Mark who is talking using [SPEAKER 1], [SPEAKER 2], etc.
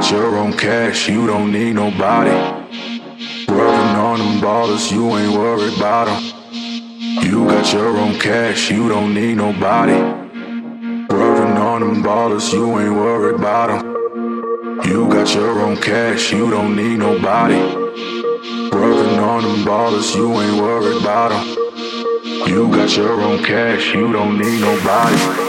[SPEAKER 1] got your own cash, you don't need nobody. Working on them ballers, you ain't worried about them. You got your own cash, you don't need nobody. Working on them ballers, you ain't worried about them. You got your own cash, you don't need nobody. Working on them ballers, you ain't worried about them. You got your own cash, you don't need nobody.